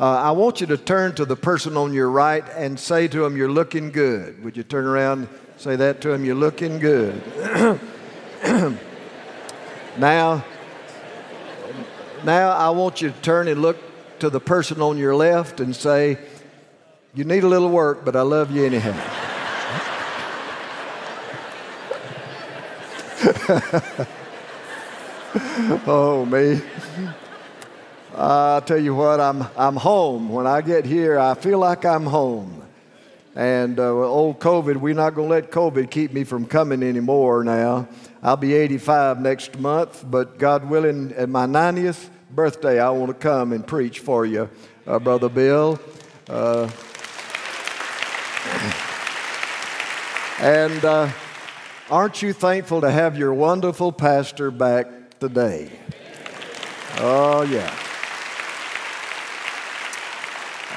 Uh, I want you to turn to the person on your right and say to him, You're looking good. Would you turn around and say that to him? You're looking good. now, now I want you to turn and look to the person on your left and say, You need a little work, but I love you anyhow. oh, me. I tell you what, I'm, I'm home. When I get here, I feel like I'm home. And uh, old COVID, we're not going to let COVID keep me from coming anymore now. I'll be 85 next month, but God willing, at my 90th birthday, I want to come and preach for you, uh, Brother Bill. Uh, and uh, aren't you thankful to have your wonderful pastor back today? Oh, yeah.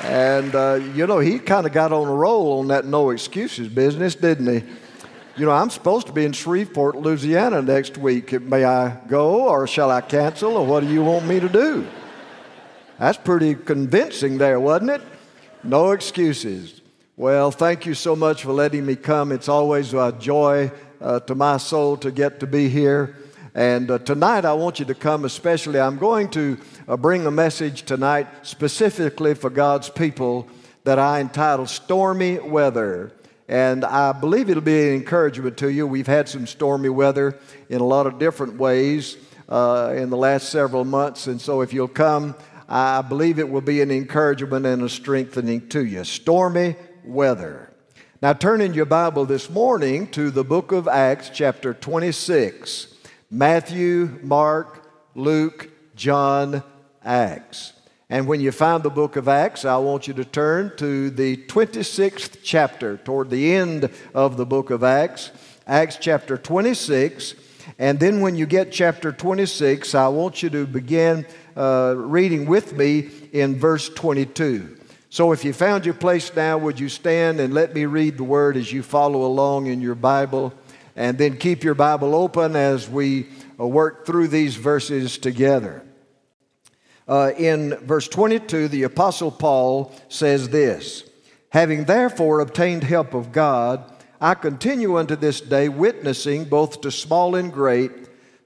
And, uh, you know, he kind of got on a roll on that no excuses business, didn't he? You know, I'm supposed to be in Shreveport, Louisiana next week. May I go or shall I cancel or what do you want me to do? That's pretty convincing there, wasn't it? No excuses. Well, thank you so much for letting me come. It's always a joy uh, to my soul to get to be here. And uh, tonight I want you to come, especially. I'm going to uh, bring a message tonight specifically for God's people that I entitled Stormy Weather. And I believe it'll be an encouragement to you. We've had some stormy weather in a lot of different ways uh, in the last several months. And so if you'll come, I believe it will be an encouragement and a strengthening to you. Stormy weather. Now, turn in your Bible this morning to the book of Acts, chapter 26. Matthew, Mark, Luke, John, Acts. And when you find the book of Acts, I want you to turn to the 26th chapter, toward the end of the book of Acts, Acts chapter 26. And then when you get chapter 26, I want you to begin uh, reading with me in verse 22. So if you found your place now, would you stand and let me read the word as you follow along in your Bible? And then keep your Bible open as we uh, work through these verses together. Uh, in verse 22, the Apostle Paul says this Having therefore obtained help of God, I continue unto this day witnessing both to small and great,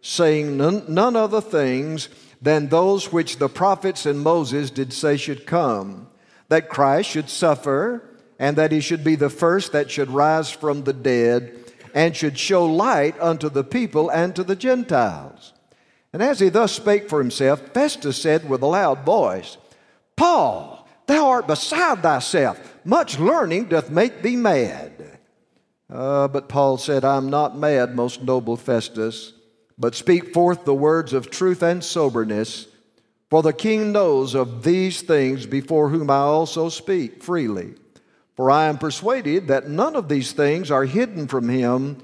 saying none, none other things than those which the prophets and Moses did say should come, that Christ should suffer, and that he should be the first that should rise from the dead and should show light unto the people and to the Gentiles. And as he thus spake for himself, Festus said with a loud voice, Paul, thou art beside thyself. Much learning doth make thee mad. Uh, but Paul said, I'm not mad, most noble Festus, but speak forth the words of truth and soberness. For the king knows of these things before whom I also speak freely. For I am persuaded that none of these things are hidden from him,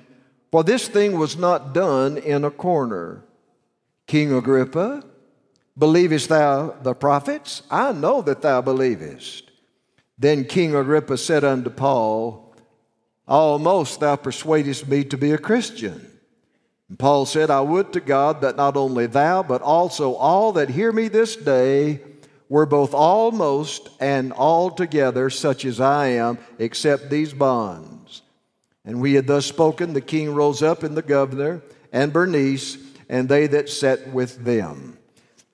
for this thing was not done in a corner. King Agrippa, believest thou the prophets? I know that thou believest. Then King Agrippa said unto Paul, Almost thou persuadest me to be a Christian. And Paul said, I would to God that not only thou, but also all that hear me this day were both almost and altogether such as I am, except these bonds. And we had thus spoken, the king rose up, and the governor, and Bernice, and they that sat with them.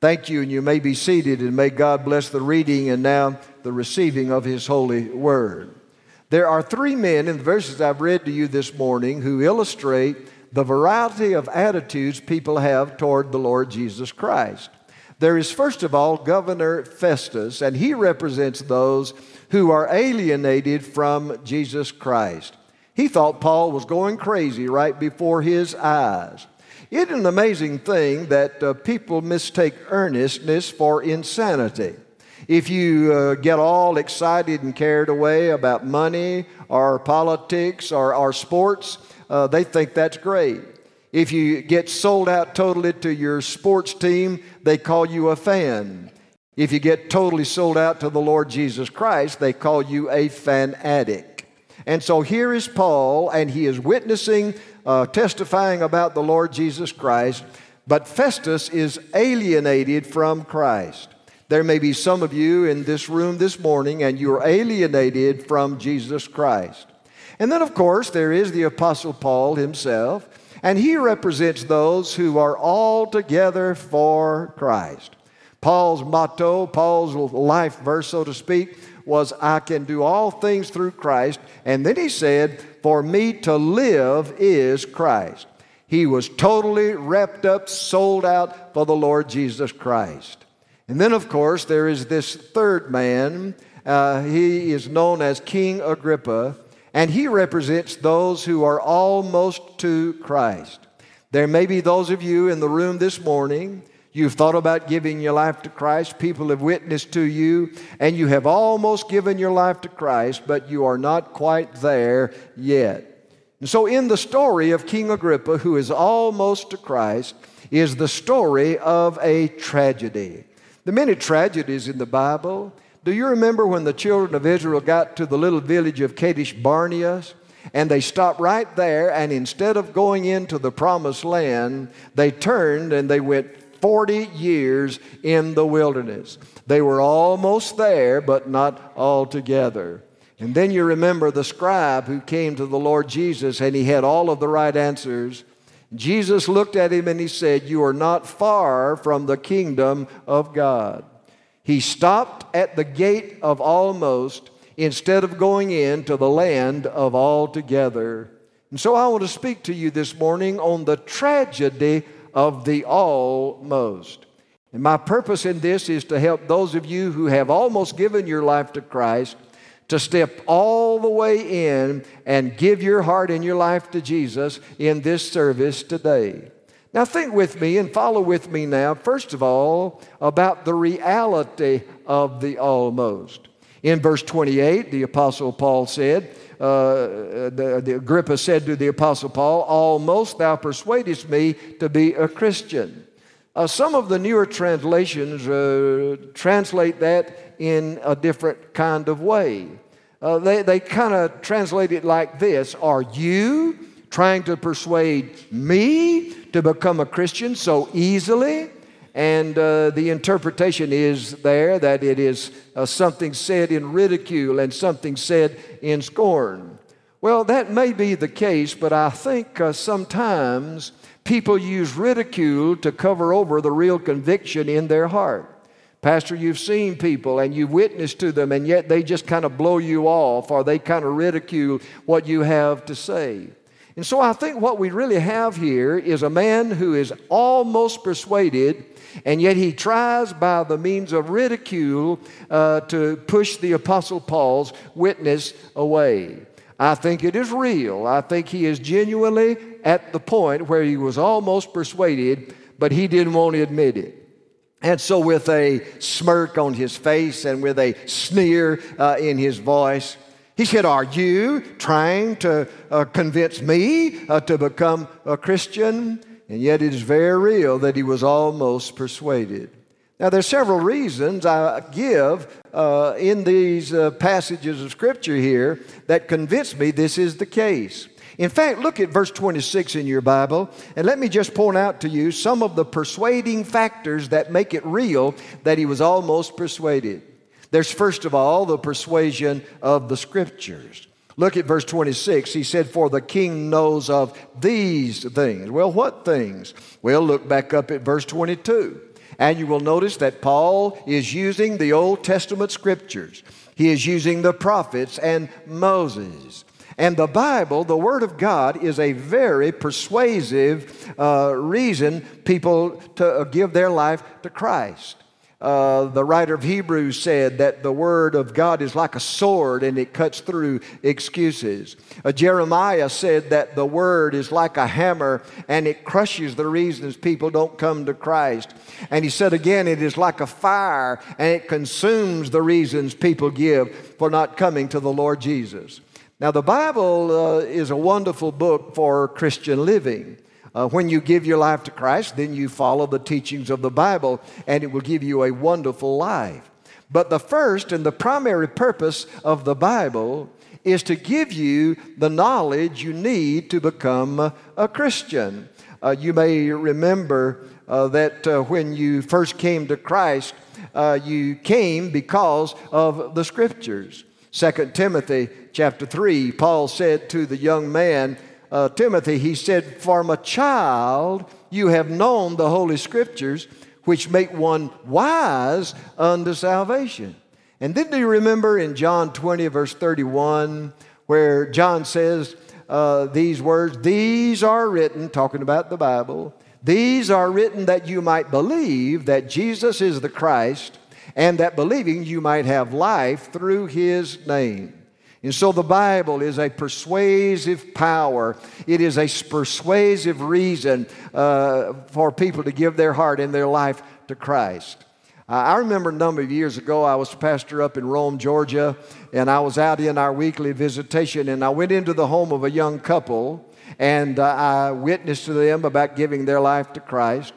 Thank you, and you may be seated, and may God bless the reading and now the receiving of his holy word. There are three men in the verses I've read to you this morning who illustrate the variety of attitudes people have toward the Lord Jesus Christ. There is, first of all, Governor Festus, and he represents those who are alienated from Jesus Christ. He thought Paul was going crazy right before his eyes. It's an amazing thing that uh, people mistake earnestness for insanity. If you uh, get all excited and carried away about money or politics or, or sports, uh, they think that's great. If you get sold out totally to your sports team, they call you a fan. If you get totally sold out to the Lord Jesus Christ, they call you a fanatic. And so here is Paul, and he is witnessing, uh, testifying about the Lord Jesus Christ, but Festus is alienated from Christ. There may be some of you in this room this morning and you're alienated from Jesus Christ. And then, of course, there is the Apostle Paul himself, and he represents those who are all together for Christ. Paul's motto, Paul's life verse, so to speak, was, I can do all things through Christ. And then he said, For me to live is Christ. He was totally wrapped up, sold out for the Lord Jesus Christ. And then, of course, there is this third man. Uh, he is known as King Agrippa, and he represents those who are almost to Christ. There may be those of you in the room this morning You've thought about giving your life to Christ. People have witnessed to you, and you have almost given your life to Christ, but you are not quite there yet. And so, in the story of King Agrippa, who is almost to Christ, is the story of a tragedy. The many tragedies in the Bible. Do you remember when the children of Israel got to the little village of Kadesh Barnea? And they stopped right there, and instead of going into the promised land, they turned and they went 40 years in the wilderness. They were almost there, but not altogether. And then you remember the scribe who came to the Lord Jesus and he had all of the right answers. Jesus looked at him and he said, You are not far from the kingdom of God. He stopped at the gate of almost instead of going into the land of altogether. And so I want to speak to you this morning on the tragedy of the almost. And my purpose in this is to help those of you who have almost given your life to Christ to step all the way in and give your heart and your life to Jesus in this service today. Now, think with me and follow with me now, first of all, about the reality of the almost. In verse 28, the Apostle Paul said, uh, the, the Agrippa said to the Apostle Paul, Almost thou persuadest me to be a Christian. Uh, some of the newer translations uh, translate that in a different kind of way. Uh, they they kind of translate it like this Are you trying to persuade me to become a Christian so easily? And uh, the interpretation is there that it is uh, something said in ridicule and something said in scorn. Well, that may be the case, but I think uh, sometimes people use ridicule to cover over the real conviction in their heart. Pastor, you've seen people and you've witnessed to them, and yet they just kind of blow you off or they kind of ridicule what you have to say. And so I think what we really have here is a man who is almost persuaded and yet he tries by the means of ridicule uh, to push the Apostle Paul's witness away. I think it is real. I think he is genuinely at the point where he was almost persuaded, but he didn't want to admit it. And so, with a smirk on his face and with a sneer uh, in his voice, he said, Are you trying to uh, convince me uh, to become a Christian? And yet it is very real that he was almost persuaded. Now, there's several reasons I give uh, in these uh, passages of Scripture here that convince me this is the case. In fact, look at verse 26 in your Bible, and let me just point out to you some of the persuading factors that make it real that he was almost persuaded. There's first of all the persuasion of the Scriptures. Look at verse 26. He said, For the king knows of these things. Well, what things? Well, look back up at verse 22. And you will notice that Paul is using the Old Testament scriptures, he is using the prophets and Moses. And the Bible, the Word of God, is a very persuasive uh, reason people to uh, give their life to Christ. Uh, the writer of Hebrews said that the word of God is like a sword and it cuts through excuses. Uh, Jeremiah said that the word is like a hammer and it crushes the reasons people don't come to Christ. And he said again, it is like a fire and it consumes the reasons people give for not coming to the Lord Jesus. Now, the Bible uh, is a wonderful book for Christian living. Uh, when you give your life to Christ, then you follow the teachings of the Bible, and it will give you a wonderful life. But the first and the primary purpose of the Bible is to give you the knowledge you need to become a, Christian. Uh, you may remember uh, that uh, when you first came to Christ, uh, you came because of the Scriptures. 2 Timothy chapter 3, Paul said to the young man, uh, Timothy, he said, From a child you have known the Holy Scriptures, which make one wise unto salvation. And then do you remember in John 20, verse 31, where John says uh, these words, These are written, talking about the Bible, these are written that you might believe that Jesus is the Christ, and that believing you might have life through his name. And so the Bible is a persuasive power. It is a persuasive reason uh, for people to give their heart and their life to Christ. Uh, I remember a number of years ago, I was pastor up in Rome, Georgia, and I was out in our weekly visitation, and I went into the home of a young couple, and uh, I witnessed to them about giving their life to Christ.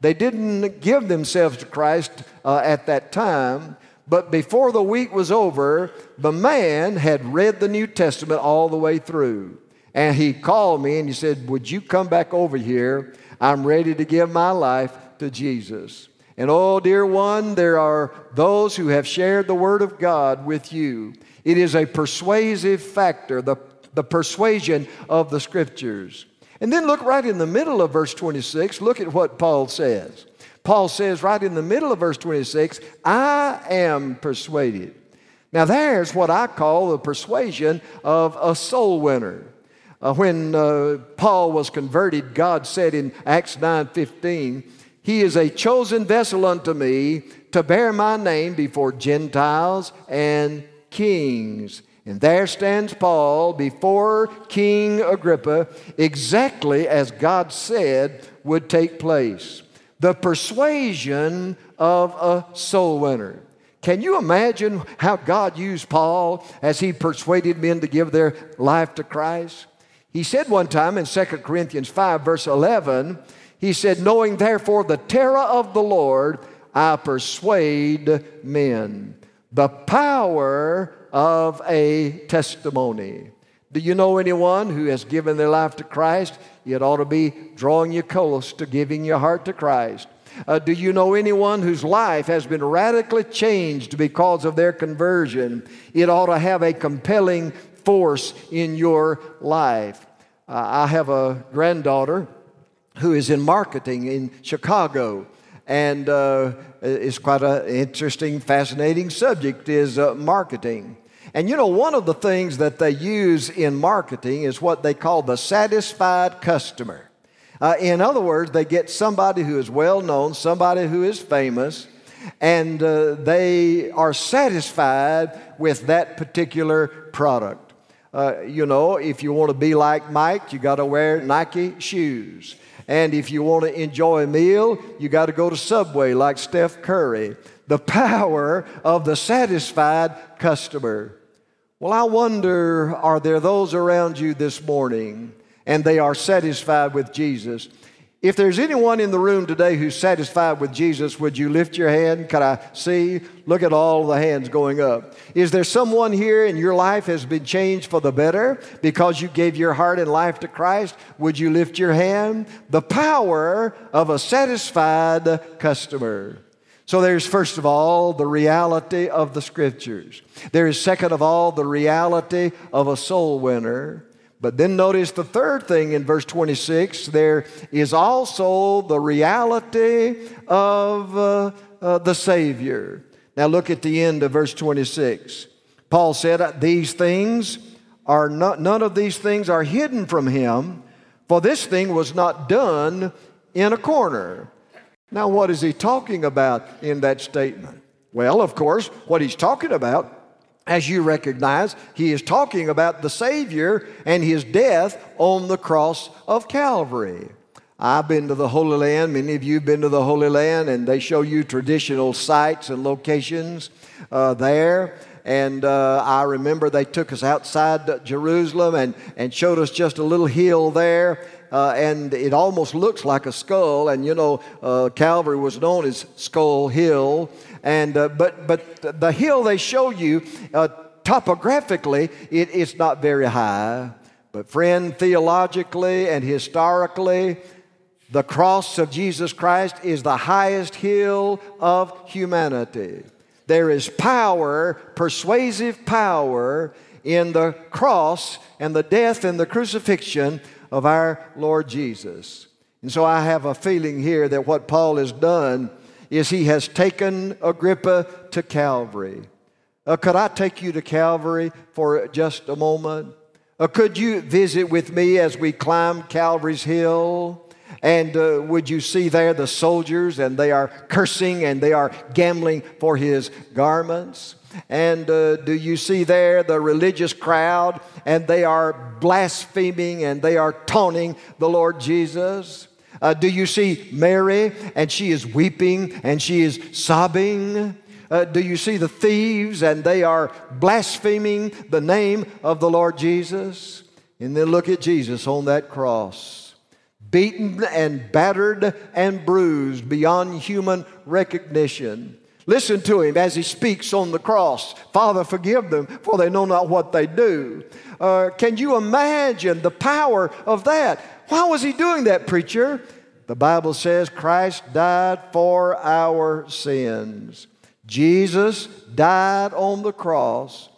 They didn't give themselves to Christ uh, at that time, but before the week was over, the man had read the New Testament all the way through. And he called me and he said, Would you come back over here? I'm ready to give my life to Jesus. And oh, dear one, there are those who have shared the Word of God with you. It is a persuasive factor, the, the persuasion of the Scriptures. And then look right in the middle of verse 26, look at what Paul says. Paul says right in the middle of verse 26, I am persuaded. Now, there's what I call the persuasion of a soul winner. Uh, when uh, Paul was converted, God said in Acts 9 15, he is a chosen vessel unto me to bear my name before Gentiles and kings. And there stands Paul before King Agrippa, exactly as God said would take place. The persuasion of a soul winner. Can you imagine how God used Paul as he persuaded men to give their life to Christ? He said one time in 2 Corinthians 5, verse 11, he said, Knowing therefore the terror of the Lord, I persuade men. The power of a testimony. Do you know anyone who has given their life to Christ? It ought to be drawing you close to giving your heart to Christ. Uh, do you know anyone whose life has been radically changed because of their conversion? It ought to have a compelling force in your life. Uh, I have a granddaughter who is in marketing in Chicago. And uh, it's quite an interesting, fascinating subject is uh, marketing. And you know, one of the things that they use in marketing is what they call the satisfied customer. Uh, in other words, they get somebody who is well known, somebody who is famous, and uh, they are satisfied with that particular product. Uh, you know, if you want to be like Mike, you got to wear Nike shoes. And if you want to enjoy a meal, you got to go to Subway like Steph Curry. The power of the satisfied customer. Well, I wonder are there those around you this morning and they are satisfied with Jesus? If there's anyone in the room today who's satisfied with Jesus, would you lift your hand? Can I see? Look at all the hands going up. Is there someone here and your life has been changed for the better because you gave your heart and life to Christ? Would you lift your hand? The power of a satisfied customer. So there's first of all the reality of the scriptures. There is second of all the reality of a soul winner. But then notice the third thing in verse 26 there is also the reality of uh, uh, the Savior. Now look at the end of verse 26. Paul said, These things are not, none of these things are hidden from him, for this thing was not done in a corner. Now, what is he talking about in that statement? Well, of course, what he's talking about as you recognize, he is talking about the Savior and his death on the cross of Calvary. I've been to the Holy Land. Many of you have been to the Holy Land, and they show you traditional sites and locations uh, there. And uh, I remember they took us outside Jerusalem and, and showed us just a little hill there. Uh, and it almost looks like a skull. And you know, uh, Calvary was known as Skull Hill. And, uh, but, but the hill they show you, uh, topographically, it, it's not very high. But, friend, theologically and historically, The cross of Jesus Christ is the highest hill of humanity. There is power, persuasive power, in the cross and the death and the crucifixion of our Lord Jesus. And so I have a feeling here that what Paul has done is he has taken Agrippa to Calvary. Uh, could I take you to Calvary for just a moment? Uh, could you visit with me as we climb Calvary's Hill? And uh, would you see there the soldiers, and they are cursing and they are gambling for his garments? And uh, do you see there the religious crowd, and they are blaspheming and they are taunting the Lord Jesus? Uh, do you see Mary and she is weeping and she is sobbing? Uh, do you see the thieves and they are blaspheming the name of the Lord Jesus? And then look at Jesus on that cross, beaten and battered and bruised beyond human recognition. Listen to him as he speaks on the cross Father, forgive them, for they know not what they do. Uh, can you imagine the power of that? Why was he doing that, preacher? The Bible says Christ died for our sins. Jesus died on the cross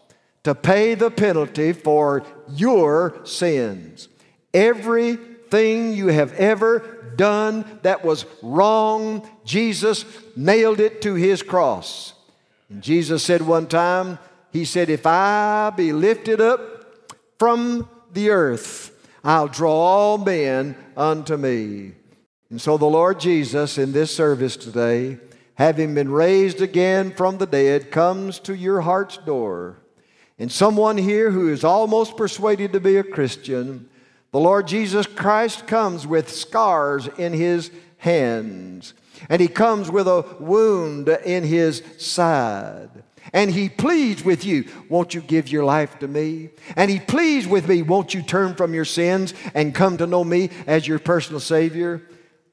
to pay the penalty for your sins. Everything you have ever done that was wrong, Jesus nailed it to his cross. And Jesus said one time, He said, If I be lifted up from the earth, I'll draw all men unto me. And so the Lord Jesus in this service today, having been raised again from the dead, comes to your heart's door. And someone here who is almost persuaded to be a Christian, the Lord Jesus Christ comes with scars in his hands, and he comes with a wound in his side. And he pleads with you, won't you give your life to me? And he pleads with me, won't you turn from your sins and come to know me as your personal Savior?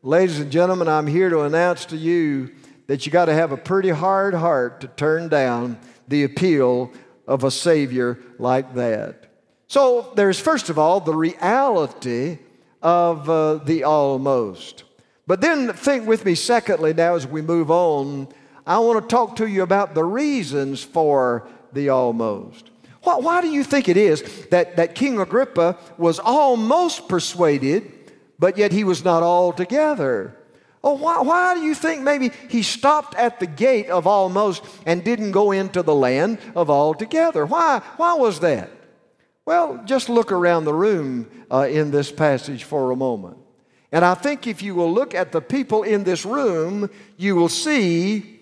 Ladies and gentlemen, I'm here to announce to you that you got to have a pretty hard heart to turn down the appeal of a Savior like that. So there's, first of all, the reality of uh, the almost. But then think with me, secondly, now as we move on, I want to talk to you about the reasons for the almost. Why, why do you think it is that, that King Agrippa was almost persuaded, but yet he was not altogether? Oh, why, why do you think maybe he stopped at the gate of almost and didn't go into the land of altogether? Why, why was that? Well, just look around the room uh, in this passage for a moment. And I think if you will look at the people in this room, you will see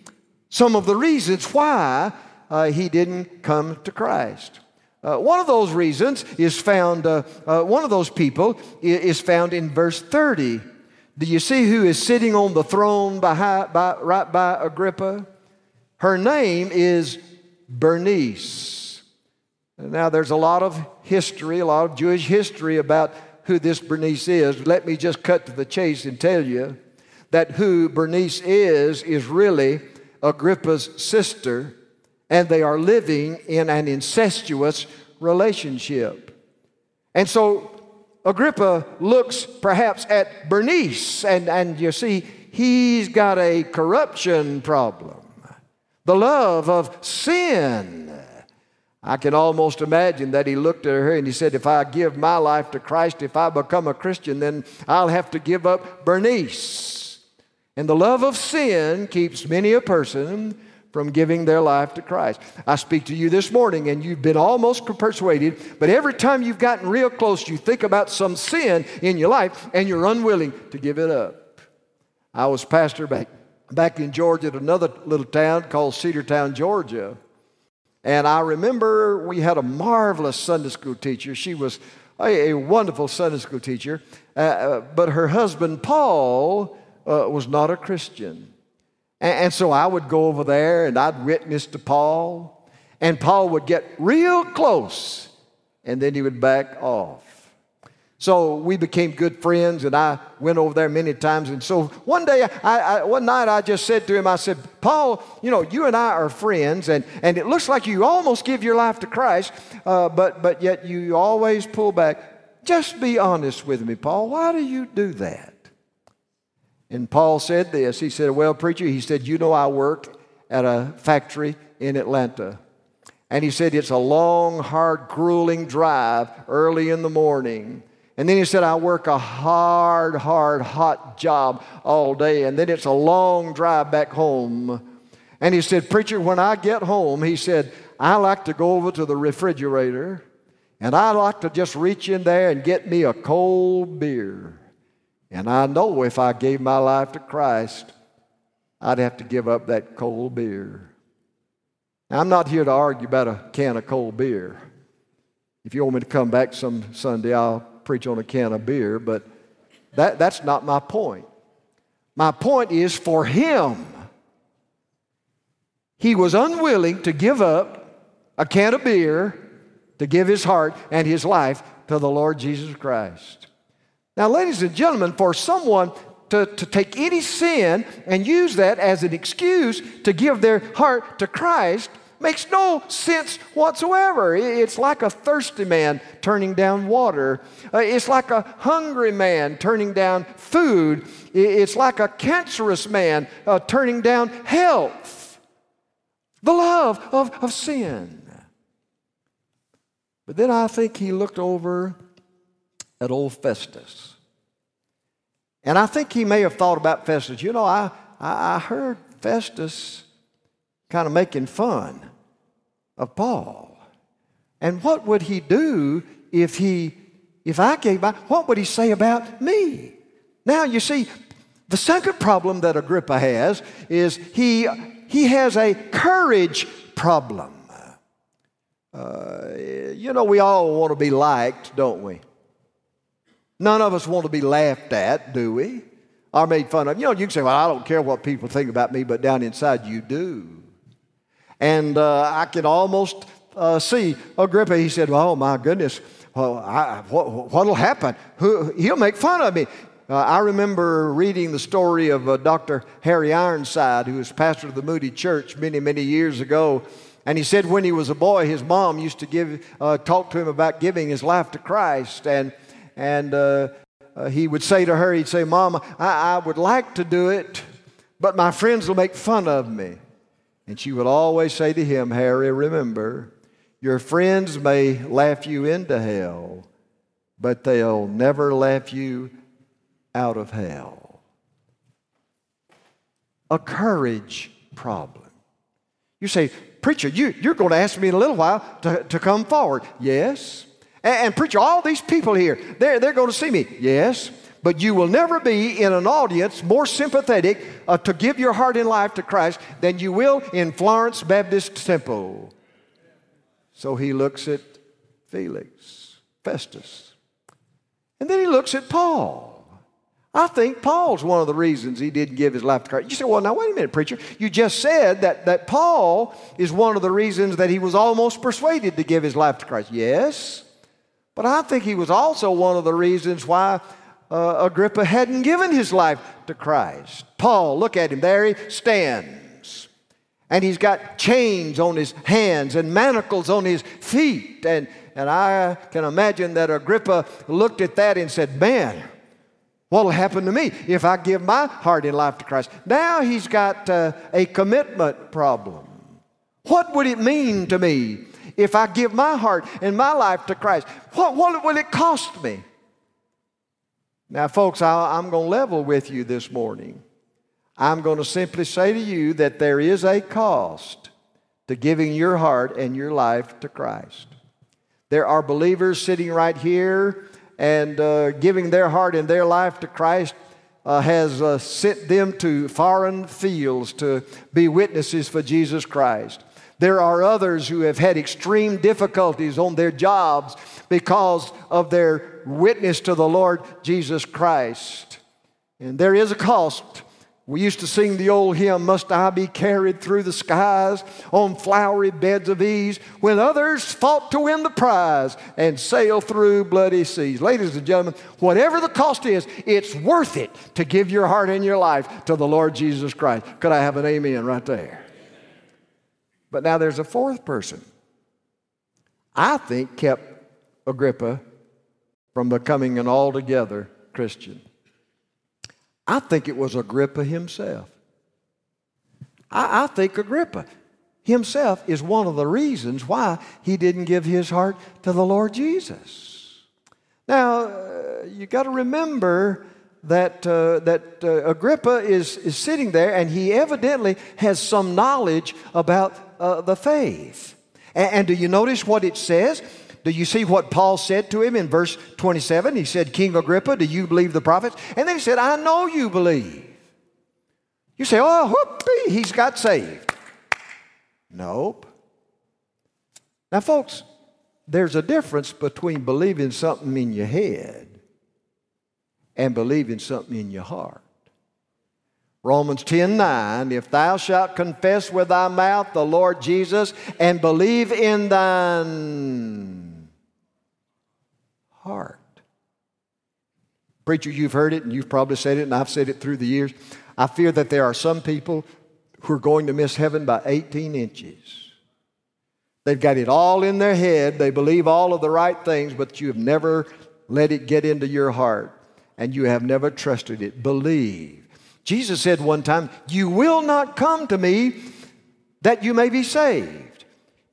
some of the reasons why uh, he didn't come to Christ. Uh, one of those reasons is found, uh, uh one of those people is found in verse 30. Do you see who is sitting on the throne by, by, right by Agrippa? Her name is Bernice. Now, there's a lot of history, a lot of Jewish history about who this Bernice is. Let me just cut to the chase and tell you that who Bernice is is really Agrippa's sister, and they are living in an incestuous relationship. And so Agrippa looks perhaps at Bernice, and, and you see, he's got a corruption problem, the love of sin. I can almost imagine that he looked at her and he said, If I give my life to Christ, if I become a Christian, then I'll have to give up Bernice. And the love of sin keeps many a person from giving their life to Christ. I speak to you this morning and you've been almost persuaded, but every time you've gotten real close, you think about some sin in your life and you're unwilling to give it up. I was pastor back, back in Georgia at another little town called Cedartown, Georgia. And I remember we had a marvelous Sunday school teacher. She was a, a wonderful Sunday school teacher, uh, uh but her husband, Paul, uh, was not a Christian. And, and so I would go over there and I'd witness to Paul, and Paul would get real close, and then he would back off. So we became good friends, and I went over there many times. And so one day, I, I, one night, I just said to him, I said, Paul, you know, you and I are friends, and, and it looks like you almost give your life to Christ, uh, but, but yet you always pull back. Just be honest with me, Paul. Why do you do that? And Paul said this. He said, Well, preacher, he said, You know, I work at a factory in Atlanta. And he said, It's a long, hard, grueling drive early in the morning. And then he said, I work a hard, hard, hot job all day. And then it's a long drive back home. And he said, Preacher, when I get home, he said, I like to go over to the refrigerator and I like to just reach in there and get me a cold beer. And I know if I gave my life to Christ, I'd have to give up that cold beer. Now, I'm not here to argue about a can of cold beer. If you want me to come back some Sunday, I'll preach on a can of beer, but that, that's not my point. My point is for him, he was unwilling to give up a can of beer to give his heart and his life to the Lord Jesus Christ. Now, ladies and gentlemen, for someone to, to take any sin and use that as an excuse to give their heart to Christ makes no sense whatsoever. It's like a thirsty man turning down water, uh, it's like a hungry man turning down food, it's like a cancerous man uh, turning down health. The love of, of sin. But then I think he looked over at old Festus. And I think he may have thought about Festus. You know, I, I, heard Festus kind of making fun of Paul. And what would he do if he, if I gave my, what would he say about me? Now, you see, the second problem that Agrippa has is he, he has a courage problem. Uh, you know, we all want to be liked, don't we? None of us want to be laughed at, do we? Or made fun of. You know, you can say, well, I don't care what people think about me, but down inside you do. And uh, I could almost uh, see Agrippa. He said, oh, my goodness, well, I, what, will happen? Who, he'll make fun of me. Uh, I remember reading the story of uh, Dr. Harry Ironside, who was pastor of the Moody Church many, many years ago. And he said when he was a boy, his mom used to give, uh, talk to him about giving his life to Christ. And, and uh, uh, he would say to her, he'd say, Mom, I, I would like to do it, but my friends will make fun of me. And she would always say to him, Harry, remember, your friends may laugh you into hell, but they'll never laugh you out of hell. A courage problem. You say, Preacher, you, you're going to ask me in a little while to, to come forward. Yes. And, and preacher, all these people here, they're, they're going to see me. Yes. But you will never be in an audience more sympathetic uh, to give your heart and life to Christ than you will in Florence Baptist Temple. So he looks at Felix, Festus. And then he looks at Paul. I think Paul's one of the reasons he didn't give his life to Christ. You say, well, now wait a minute, preacher. You just said that, that Paul is one of the reasons that he was almost persuaded to give his life to Christ. Yes, but I think he was also one of the reasons why Agrippa hadn't given his life to Christ. Paul, look at him. There he stands. And he's got chains on his hands and manacles on his feet. And, and I can imagine that Agrippa looked at that and said, Man, what will happen to me if I give my heart and life to Christ? Now he's got uh, a commitment problem. What would it mean to me if I give my heart and my life to Christ? What, what will it cost me? Now, folks, I, I'm going to level with you this morning. I'm going to simply say to you that there is a cost to giving your heart and your life to Christ. There are believers sitting right here and uh, giving their heart and their life to Christ uh, has uh, sent them to foreign fields to be witnesses for Jesus Christ. There are others who have had extreme difficulties on their jobs because of their witness to the Lord Jesus Christ. And there is a cost we used to sing the old hymn, Must I Be Carried Through the Skies on Flowery Beds of Ease, when others fought to win the prize and sail through bloody seas. Ladies and gentlemen, whatever the cost is, it's worth it to give your heart and your life to the Lord Jesus Christ. Could I have an amen right there? But now there's a fourth person. I think kept Agrippa from becoming an altogether Christian. I think it was Agrippa himself. I, I think Agrippa himself is one of the reasons why he didn't give his heart to the Lord Jesus. Now, uh, you got to remember that, uh, that uh, Agrippa is, is sitting there and he evidently has some knowledge about uh, the faith. And, and do you notice what it says? Do you see what Paul said to him in verse 27? He said, King Agrippa, do you believe the prophets? And then he said, I know you believe. You say, oh, whoopee, he's got saved. Nope. Now, folks, there's a difference between believing something in your head and believing something in your heart. Romans 10 9, if thou shalt confess with thy mouth the Lord Jesus and believe in thine heart. Preacher, you've heard it and you've probably said it, and I've said it through the years. I fear that there are some people who are going to miss heaven by 18 inches. They've got it all in their head. They believe all of the right things, but you have never let it get into your heart and you have never trusted it. Believe. Jesus said one time, You will not come to me that you may be saved.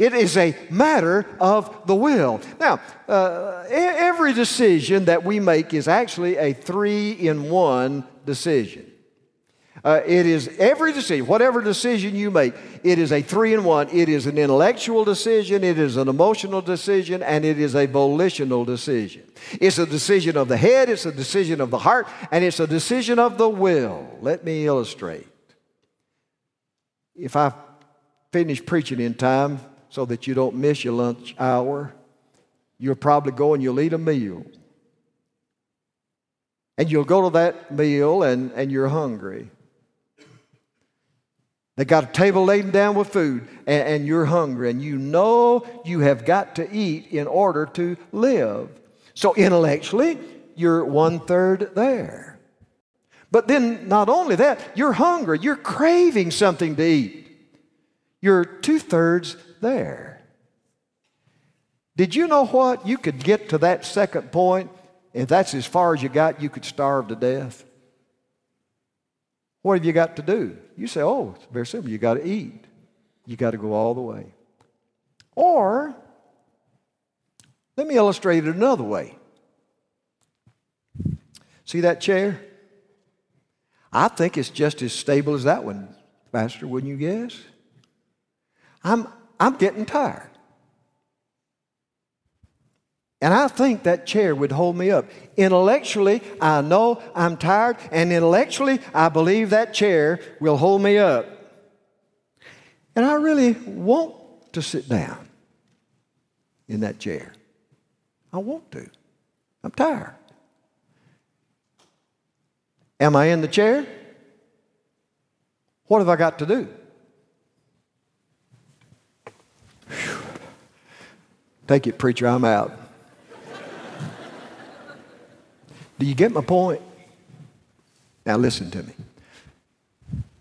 It is a matter of the will. Now, uh, every decision that we make is actually a three in one decision. Uh, it is every decision, whatever decision you make, it is a three in one. It is an intellectual decision, it is an emotional decision, and it is a volitional decision. It's a decision of the head, it's a decision of the heart, and it's a decision of the will. Let me illustrate. If I finish preaching in time so that you don't miss your lunch hour, you'll probably go and you'll eat a meal. And you'll go to that meal and, and you're hungry. They got a table laden down with food, and, and, you're hungry, and you know you have got to eat in order to live. So intellectually, you're one third there. But then, not only that, you're hungry, you're craving something to eat. You're two thirds there. Did you know what? You could get to that second point, if that's as far as you got, you could starve to death. What have you got to do? You say, oh, it's very simple. You got to eat. You got to go all the way. Or, let me illustrate it another way. See that chair? I think it's just as stable as that one, Pastor, wouldn't you guess? I'm, I'm getting tired. And I think that chair would hold me up. Intellectually, I know I'm tired, and intellectually, I believe that chair will hold me up. And I really want to sit down in that chair. I want to. I'm tired. Am I in the chair? What have I got to do? Take it, preacher, I'm out. Do you get my point? Now, listen to me.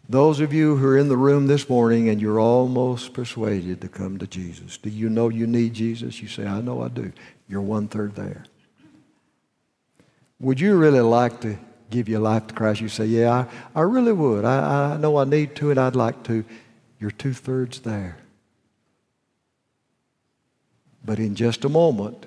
Those of you who are in the room this morning and you're almost persuaded to come to Jesus, do you know you need Jesus? You say, I know I do. You're one third there. Would you really like to give your life to Christ? You say, Yeah, I, I really would. I, I know I need to and I'd like to. You're two thirds there. But in just a moment,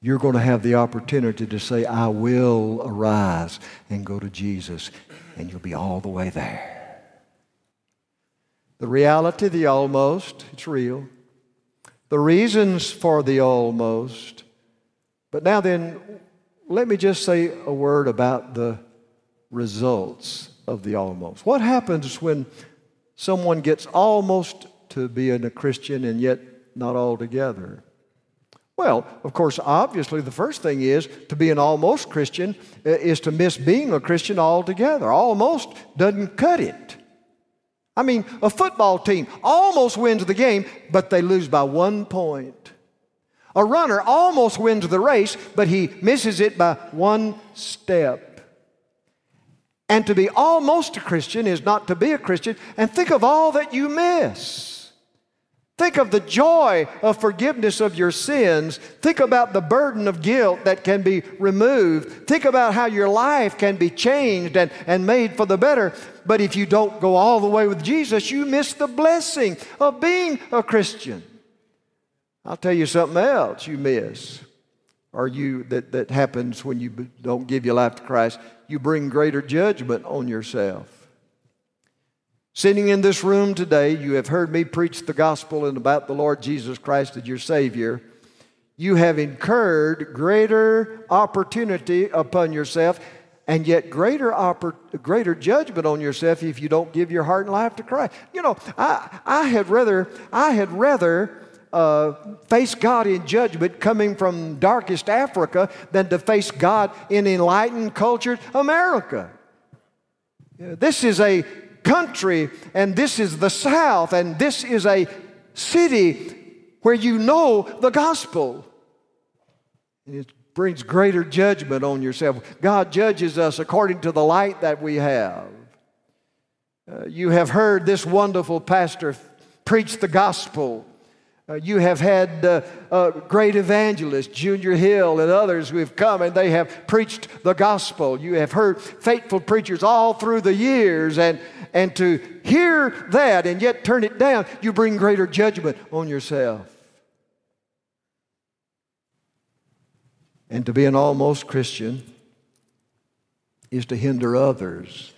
you're going to have the opportunity to say, I will arise and go to Jesus, and you'll be all the way there. The reality, the almost, it's real. The reasons for the almost. But now then, let me just say a word about the results of the almost. What happens when someone gets almost to being a Christian and yet not altogether? Well, of course, obviously, the first thing is to be an almost Christian uh, is to miss being a Christian altogether. Almost doesn't cut it. I mean, a football team almost wins the game, but they lose by one point. A runner almost wins the race, but he misses it by one step. And to be almost a Christian is not to be a Christian, and think of all that you miss. Think of the joy of forgiveness of your sins. Think about the burden of guilt that can be removed. Think about how your life can be changed and, and made for the better. But if you don't go all the way with Jesus, you miss the blessing of being a Christian. I'll tell you something else you miss, or you that, that happens when you don't give your life to Christ. You bring greater judgment on yourself. Sitting in this room today, you have heard me preach the gospel and about the Lord Jesus Christ as your Savior. You have incurred greater opportunity upon yourself and yet greater, oppor- greater judgment on yourself if you don't give your heart and life to Christ. You know, I, I had rather, I had rather uh, face God in judgment coming from darkest Africa than to face God in enlightened, cultured America. This is a country, and this is the South, and this is a city where you know the gospel. And It brings greater judgment on yourself. God judges us according to the light that we have. Uh, you have heard this wonderful pastor preach the gospel. Uh, you have had uh, uh, great evangelists, Junior Hill and others who have come and they have preached the gospel. You have heard faithful preachers all through the years, and, and to hear that and yet turn it down, you bring greater judgment on yourself. And to be an almost Christian is to hinder others.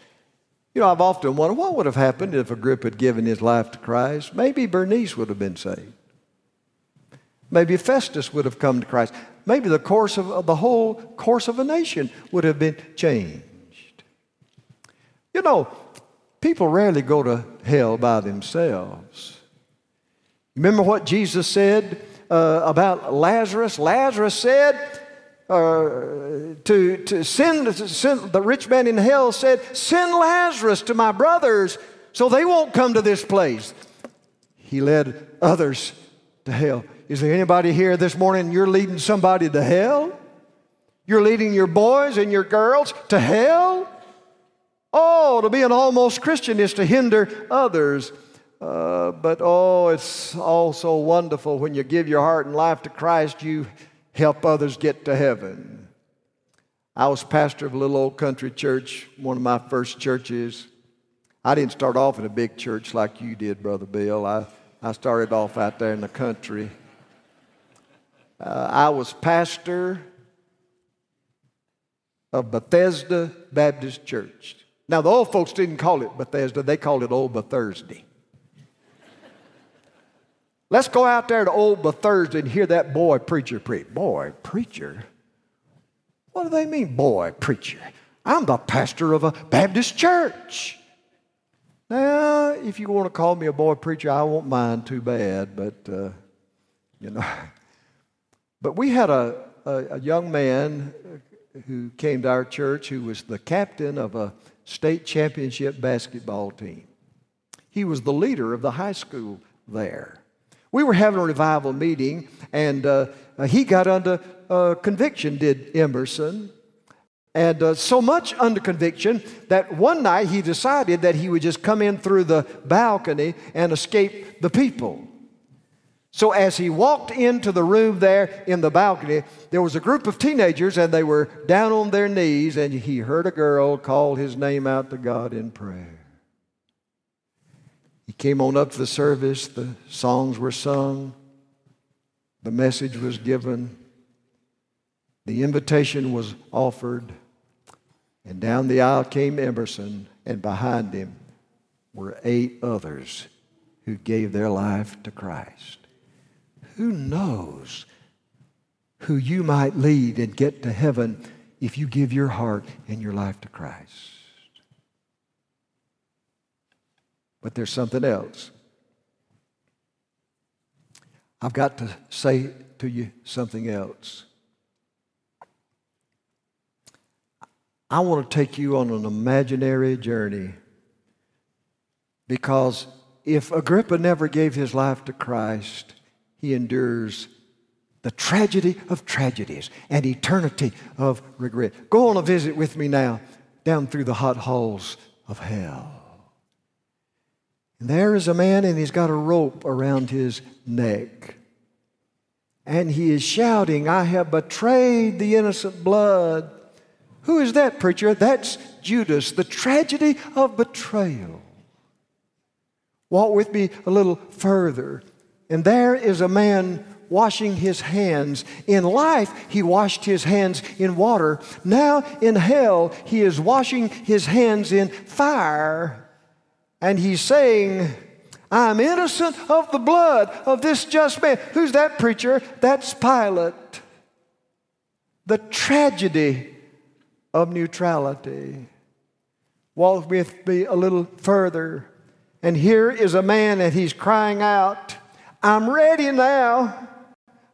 You know, I've often wondered what would have happened if Agrippa had given his life to Christ. Maybe Bernice would have been saved. Maybe Festus would have come to Christ. Maybe the course of, the whole course of a nation would have been changed. You know, people rarely go to hell by themselves. Remember what Jesus said uh, about Lazarus? Lazarus said, uh, to, to send, send, the rich man in hell said, Send Lazarus to my brothers so they won't come to this place. He led others to hell. Is there anybody here this morning you're leading somebody to hell? You're leading your boys and your girls to hell? Oh, to be an almost Christian is to hinder others. Uh, but oh, it's also wonderful when you give your heart and life to Christ, you help others get to heaven. I was pastor of a little old country church, one of my first churches. I didn't start off in a big church like you did, Brother Bill. I, I started off out there in the country. Uh, I was pastor of Bethesda Baptist Church. Now, the old folks didn't call it Bethesda, they called it Old Bethesda. Let's go out there to Old Bethesda and hear that boy preacher preach. Boy preacher? What do they mean, boy preacher? I'm the pastor of a Baptist church. Now, if you want to call me a boy preacher, I won't mind too bad, but, uh, you know. But we had a, a, a young man who came to our church who was the captain of a state championship basketball team. He was the leader of the high school there. We were having a revival meeting, and uh, he got under uh, conviction, did Emerson. And uh, so much under conviction that one night he decided that he would just come in through the balcony and escape the people. So, as he walked into the room there in the balcony, there was a group of teenagers and they were down on their knees, and he heard a girl call his name out to God in prayer. He came on up to the service, the songs were sung, the message was given, the invitation was offered, and down the aisle came Emerson, and behind him were eight others who gave their life to Christ who knows who you might lead and get to heaven if you give your heart and your life to Christ. But there's something else. I've got to say to you something else. I want to take you on an imaginary journey because if Agrippa never gave his life to Christ, he endures the tragedy of tragedies and eternity of regret. Go on a visit with me now down through the hot halls of hell. And there is a man, and he's got a rope around his neck. And he is shouting, I have betrayed the innocent blood. Who is that, preacher? That's Judas, the tragedy of betrayal. Walk with me a little further. And there is a man washing his hands. In life, he washed his hands in water. Now, in hell, he is washing his hands in fire. And he's saying, I'm innocent of the blood of this just man. Who's that preacher? That's Pilate. The tragedy of neutrality. Walk with me a little further. And here is a man, and he's crying out, I'm ready now.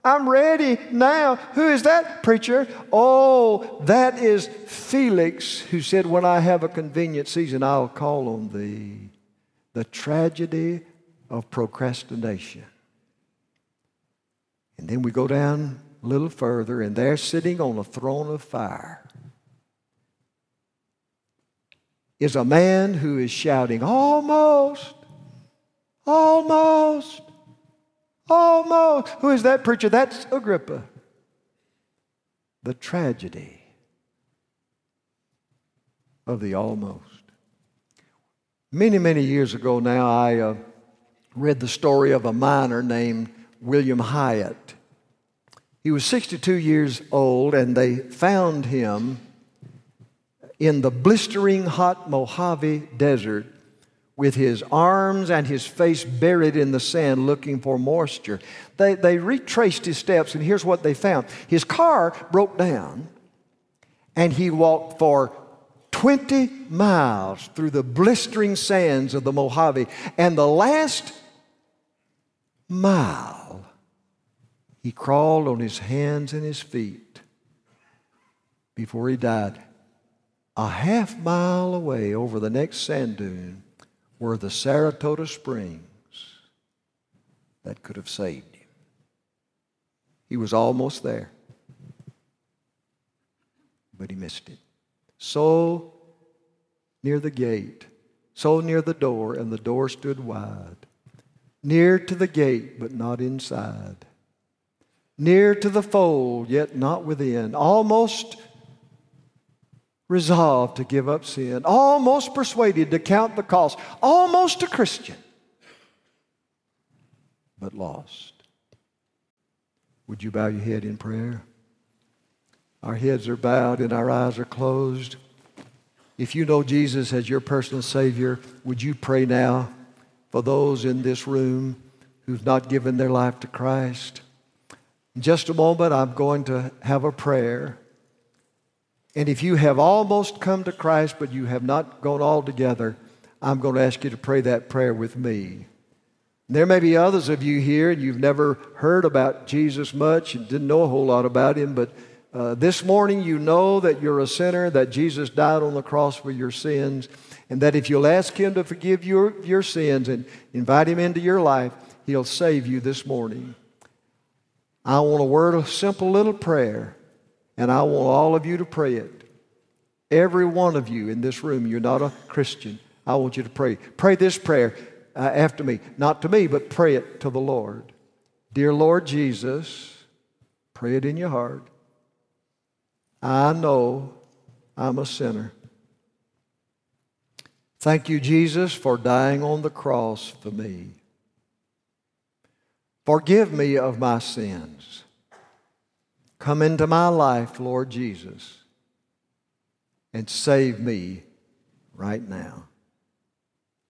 I'm ready now. Who is that preacher? Oh, that is Felix, who said, When I have a convenient season, I'll call on thee. The tragedy of procrastination. And then we go down a little further, and there sitting on a throne of fire is a man who is shouting, Almost, almost, almost. Who is that preacher? That's Agrippa. The tragedy of the almost. Many, many years ago now, I uh, read the story of a miner named William Hyatt. He was 62 years old, and they found him in the blistering hot Mojave Desert with his arms and his face buried in the sand looking for moisture. They, they retraced his steps, and here's what they found his car broke down, and he walked for 20 miles through the blistering sands of the Mojave. And the last mile, he crawled on his hands and his feet before he died. A half mile away over the next sand dune were the Saratoga Springs that could have saved him. He was almost there, but he missed it. So near the gate, so near the door, and the door stood wide. Near to the gate, but not inside. Near to the fold, yet not within. Almost resolved to give up sin, almost persuaded to count the cost, almost a Christian, but lost. Would you bow your head in prayer? Our heads are bowed and our eyes are closed. If you know Jesus as your personal Savior, would you pray now for those in this room who've not given their life to Christ? In just a moment, I'm going to have a prayer. And if you have almost come to Christ, but you have not gone all together, I'm going to ask you to pray that prayer with me. There may be others of you here, and you've never heard about Jesus much and didn't know a whole lot about him, but uh, this morning you know that you're a sinner, that Jesus died on the cross for your sins, and that if you'll ask him to forgive your, your sins and invite him into your life, he'll save you this morning. I want to word a simple little prayer and I want all of you to pray it. Every one of you in this room, you're not a Christian. I want you to pray. Pray this prayer uh, after me. Not to me, but pray it to the Lord. Dear Lord Jesus, pray it in your heart. I know I'm a sinner. Thank you, Jesus, for dying on the cross for me. Forgive me of my sins. Come into my life, Lord Jesus, and save me right now.